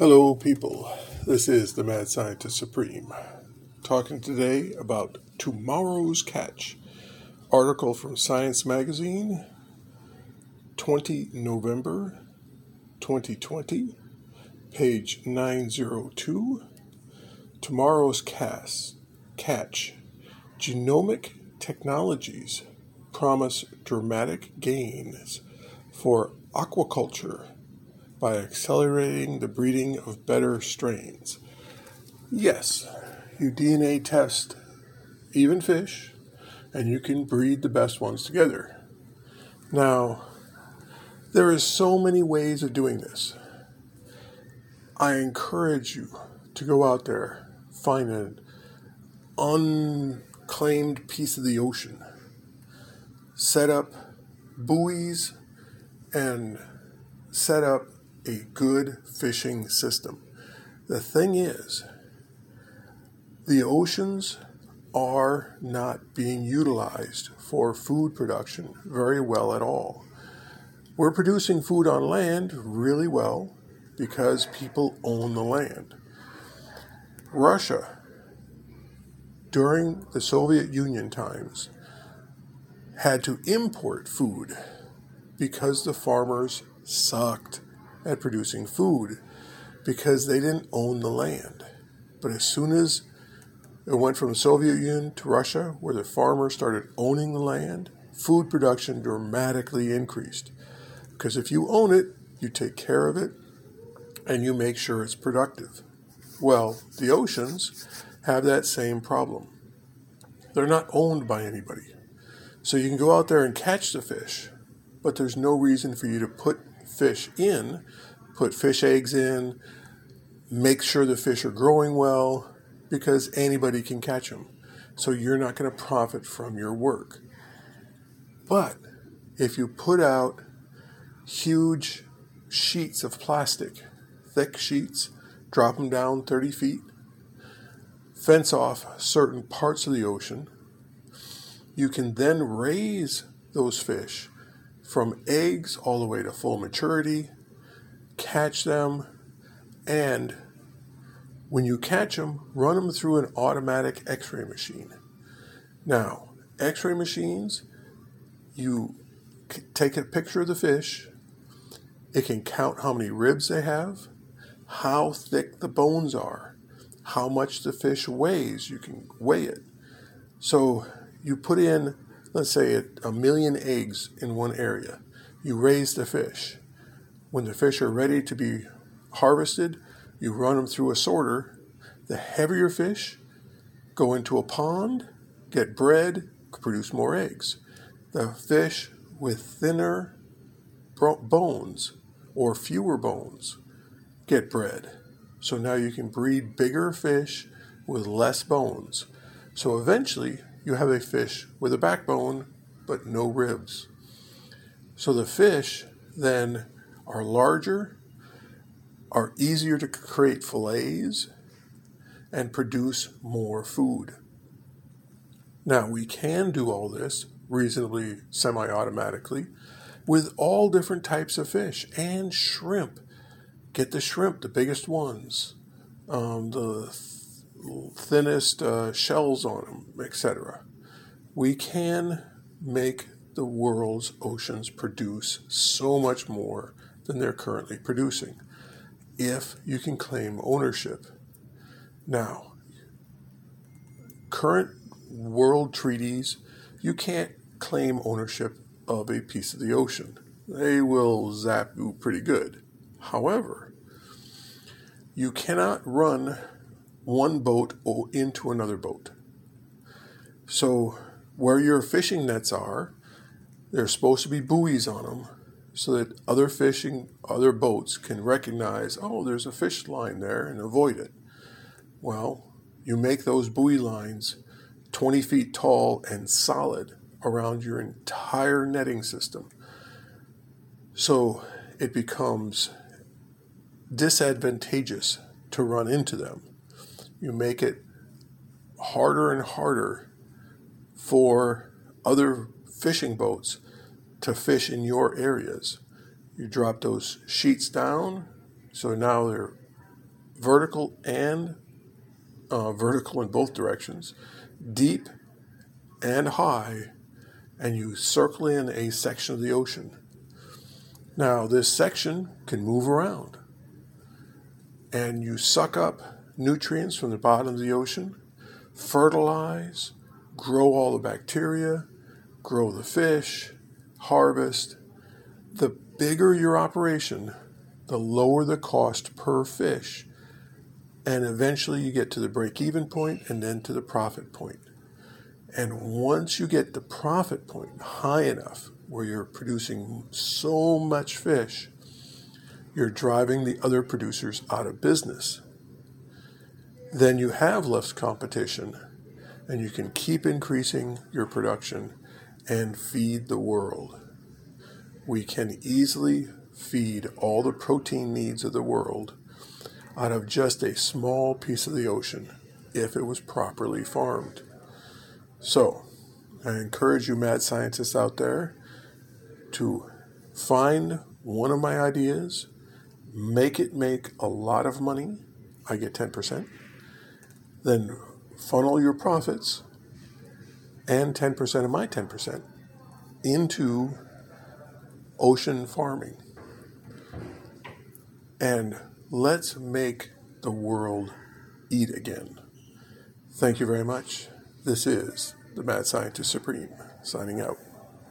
Hello, people. This is the Mad Scientist Supreme. Talking today about tomorrow's catch. Article from Science Magazine, 20 November 2020, page 902. Tomorrow's cast, catch. Genomic technologies promise dramatic gains for aquaculture by accelerating the breeding of better strains. Yes, you DNA test even fish, and you can breed the best ones together. Now, there is so many ways of doing this. I encourage you to go out there, find an unclaimed piece of the ocean, set up buoys, and set up a good fishing system. The thing is, the oceans are not being utilized for food production very well at all. We're producing food on land really well because people own the land. Russia, during the Soviet Union times, had to import food because the farmers sucked at producing food because they didn't own the land. But as soon as it went from the Soviet Union to Russia, where the farmers started owning the land, food production dramatically increased. Because if you own it, you take care of it and you make sure it's productive. Well, the oceans have that same problem. They're not owned by anybody. So you can go out there and catch the fish, but there's no reason for you to put fish in, put fish eggs in, make sure the fish are growing well, because anybody can catch them. So you're not going to profit from your work. But if you put out huge sheets of plastic, thick sheets, drop them down 30 feet, fence off certain parts of the ocean, you can then raise those fish from eggs all the way to full maturity, catch them, and when you catch them, run them through an automatic x ray machine. Now, x ray machines, you take a picture of the fish, it can count how many ribs they have, how thick the bones are, how much the fish weighs, you can weigh it. So you put in let's say a million eggs in one area. You raise the fish. When the fish are ready to be harvested, you run them through a sorter. The heavier fish go into a pond, get bred, produce more eggs. The fish with thinner bones or fewer bones get bred. So now you can breed bigger fish with less bones. So eventually you have a fish with a backbone but no ribs. So the fish then are larger, are easier to create fillets, and produce more food. Now, we can do all this reasonably semi automatically with all different types of fish and shrimp. Get the shrimp, the biggest ones, um, the thinnest uh, shells on them, etc. We can make the world's oceans produce so much more than they're currently producing if you can claim ownership. Now, current world treaties, you can't claim ownership of a piece of the ocean. They will zap you pretty good. However, you cannot run one boat into another boat. So, where your fishing nets are, there's supposed to be buoys on them so that other fishing, other boats can recognize, oh, there's a fish line there and avoid it. Well, you make those buoy lines 20 feet tall and solid around your entire netting system. So it becomes disadvantageous to run into them you make it harder and harder for other fishing boats to fish in your areas. You drop those sheets down, so now they're vertical and uh, vertical in both directions, deep and high, and you circle in a section of the ocean. Now, this section can move around, and you suck up nutrients from the bottom of the ocean, fertilize, grow all the bacteria, grow the fish, harvest. The bigger your operation, the lower the cost per fish. And eventually you get to the break even point and then to the profit point. And once you get the profit point high enough where you're producing so much fish, you're driving the other producers out of business. Then you have less competition and you can keep increasing your production and feed the world. We can easily feed all the protein needs of the world out of just a small piece of the ocean if it was properly farmed. So, I encourage you, mad scientists out there, to find one of my ideas, make it make a lot of money. I get 10%. Then funnel your profits and 10% of my 10% into ocean farming. And let's make the world eat again. Thank you very much. This is the Mad Scientist Supreme signing out.